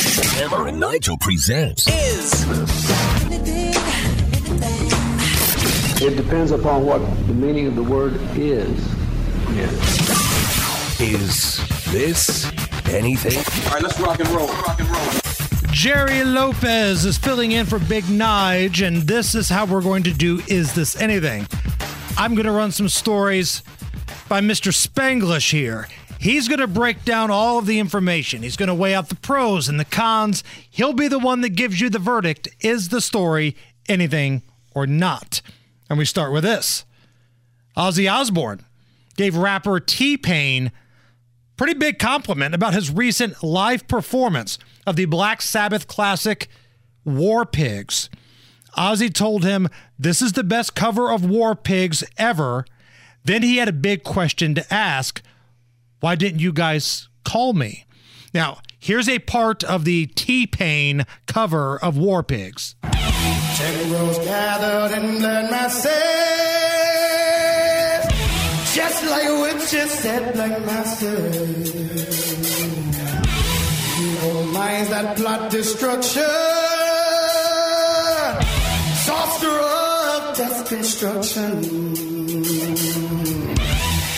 Hammer and Nigel presents Is It depends upon what the meaning of the word is. Is This Anything? All right, let's rock and roll. Rock and roll. Jerry Lopez is filling in for Big Nige, and this is how we're going to do Is This Anything? I'm going to run some stories by Mr. Spanglish here. He's going to break down all of the information. He's going to weigh out the pros and the cons. He'll be the one that gives you the verdict is the story anything or not? And we start with this Ozzy Osbourne gave rapper T Pain pretty big compliment about his recent live performance of the Black Sabbath classic War Pigs. Ozzy told him, This is the best cover of War Pigs ever. Then he had a big question to ask Why didn't you guys call me? Now, here's a part of the T Pain cover of War Pigs. Gathered. Just like witches said, minds that plot destruction. Sorcerer of death.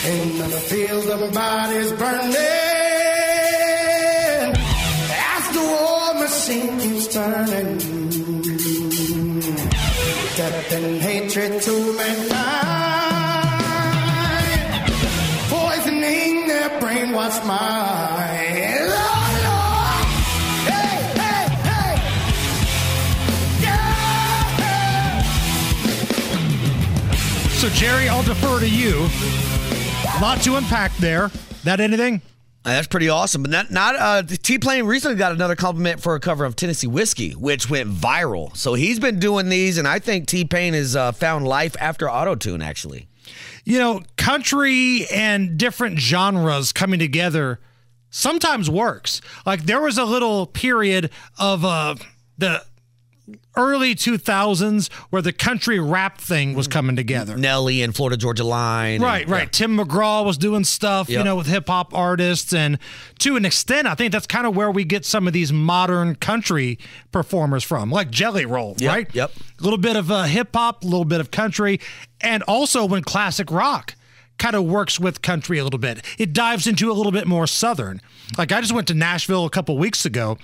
In the field of bodies burning. As the war machine keeps turning death and hatred to mankind, poisoning their brainwashed minds. So, Jerry, I'll defer to you. A lot to unpack there. That anything? That's pretty awesome. But not, not uh, T Pain recently got another compliment for a cover of Tennessee Whiskey, which went viral. So he's been doing these, and I think T Pain has uh, found life after auto tune, actually. You know, country and different genres coming together sometimes works. Like there was a little period of uh, the early 2000s where the country rap thing was coming together. Nelly and Florida Georgia Line. and- Right, right. Tim McGraw was doing stuff, you know, with hip hop artists. And to an extent, I think that's kind of where we get some of these modern country performers from, like Jelly Roll, Yep, right? yep. A little bit of uh, hip hop, a little bit of country. And also when classic rock kind of works with country a little bit, it dives into a little bit more southern. Like I just went to Nashville a couple weeks ago.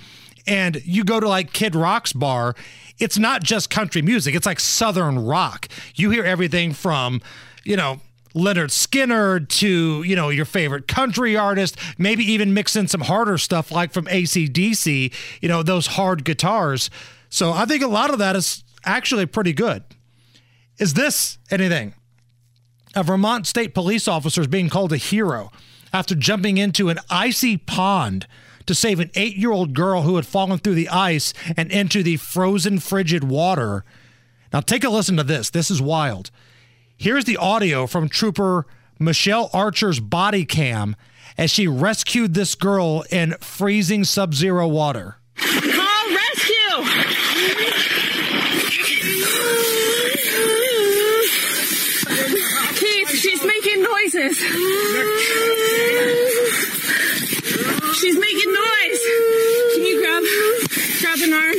And you go to like Kid Rock's bar, it's not just country music, it's like southern rock. You hear everything from, you know, Lynyrd Skynyrd to, you know, your favorite country artist, maybe even mix in some harder stuff like from ACDC, you know, those hard guitars. So I think a lot of that is actually pretty good. Is this anything? A Vermont state police officer is being called a hero after jumping into an icy pond to save an eight year old girl who had fallen through the ice and into the frozen, frigid water. Now, take a listen to this. This is wild. Here's the audio from Trooper Michelle Archer's body cam as she rescued this girl in freezing sub zero water. Call rescue! Keith, she's making noises. She's making noise. Can you grab grab an arm?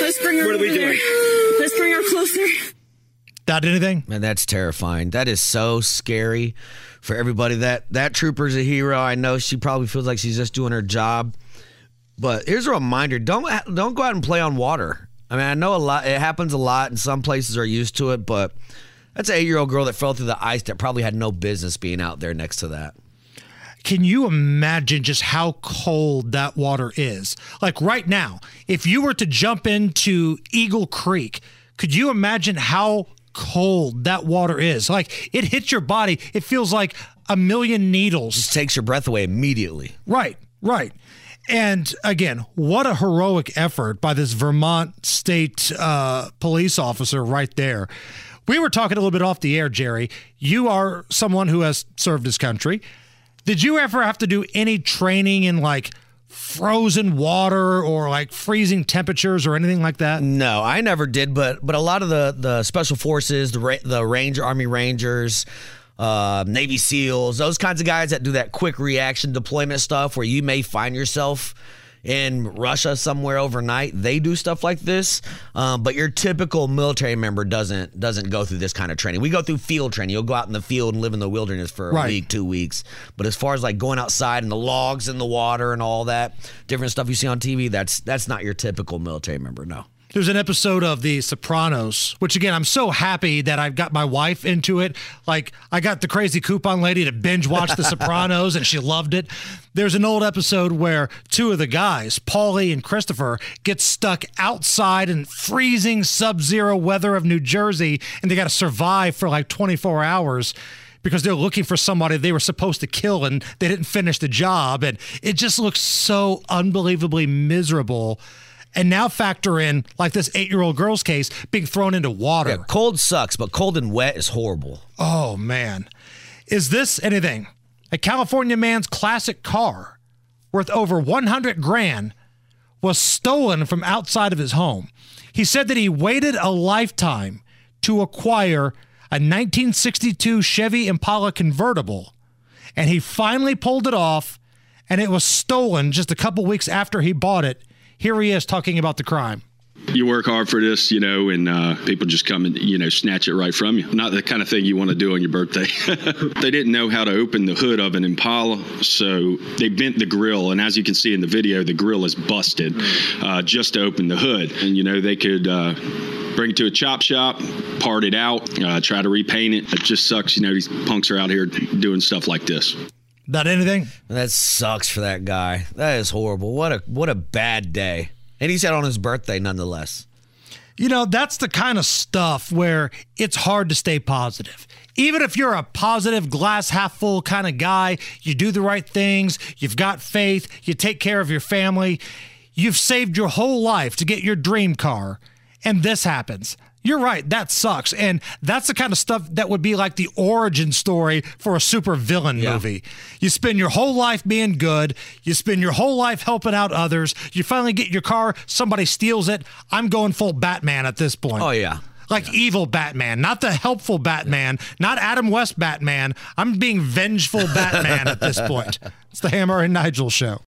Let's bring her. What are we over there. doing? Let's bring her closer. That anything? Man, that's terrifying. That is so scary for everybody. That that trooper's a hero. I know she probably feels like she's just doing her job. But here's a reminder: don't don't go out and play on water. I mean, I know a lot. It happens a lot, and some places are used to it. But that's an eight-year-old girl that fell through the ice that probably had no business being out there next to that. Can you imagine just how cold that water is? Like right now, if you were to jump into Eagle Creek, could you imagine how cold that water is? Like it hits your body, it feels like a million needles. Just takes your breath away immediately. Right, right. And again, what a heroic effort by this Vermont state uh, police officer right there. We were talking a little bit off the air, Jerry. You are someone who has served his country. Did you ever have to do any training in like frozen water or like freezing temperatures or anything like that? No, I never did, but but a lot of the the special forces, the ra- the Ranger Army Rangers, uh, Navy SEALs, those kinds of guys that do that quick reaction deployment stuff where you may find yourself in Russia somewhere overnight. They do stuff like this, um, but your typical military member doesn't doesn't go through this kind of training. We go through field training. You'll go out in the field and live in the wilderness for a Right. week, two weeks. But as far as like going outside and the logs in the water and all that different stuff you see on TV, that's that's not your typical military member. No. There's an episode of The Sopranos, which again, I'm so happy that I've got my wife into it. Like, I got the crazy coupon lady to binge watch The Sopranos, and she loved it. There's an old episode where two of the guys, Paulie and Christopher, get stuck outside in freezing sub zero weather of New Jersey, and they got to survive for like 24 hours because they're looking for somebody they were supposed to kill and they didn't finish the job. And it just looks so unbelievably miserable. And now factor in like this eight year old girl's case being thrown into water. Yeah, cold sucks, but cold and wet is horrible. Oh man. Is this anything? A California man's classic car worth over 100 grand was stolen from outside of his home. He said that he waited a lifetime to acquire a 1962 Chevy Impala convertible and he finally pulled it off and it was stolen just a couple weeks after he bought it. Here he is talking about the crime. You work hard for this, you know, and uh, people just come and, you know, snatch it right from you. Not the kind of thing you want to do on your birthday. they didn't know how to open the hood of an Impala, so they bent the grill. And as you can see in the video, the grill is busted uh, just to open the hood. And, you know, they could. Uh, Bring it to a chop shop, part it out, uh, try to repaint it. It just sucks, you know. These punks are out here doing stuff like this. That anything? That sucks for that guy. That is horrible. What a what a bad day. And he said on his birthday, nonetheless. You know, that's the kind of stuff where it's hard to stay positive. Even if you're a positive, glass half full kind of guy, you do the right things, you've got faith, you take care of your family, you've saved your whole life to get your dream car, and this happens. You're right, that sucks. And that's the kind of stuff that would be like the origin story for a super villain movie. You spend your whole life being good, you spend your whole life helping out others, you finally get your car, somebody steals it. I'm going full Batman at this point. Oh yeah. Like evil Batman, not the helpful Batman, not Adam West Batman. I'm being vengeful Batman at this point. It's the Hammer and Nigel show.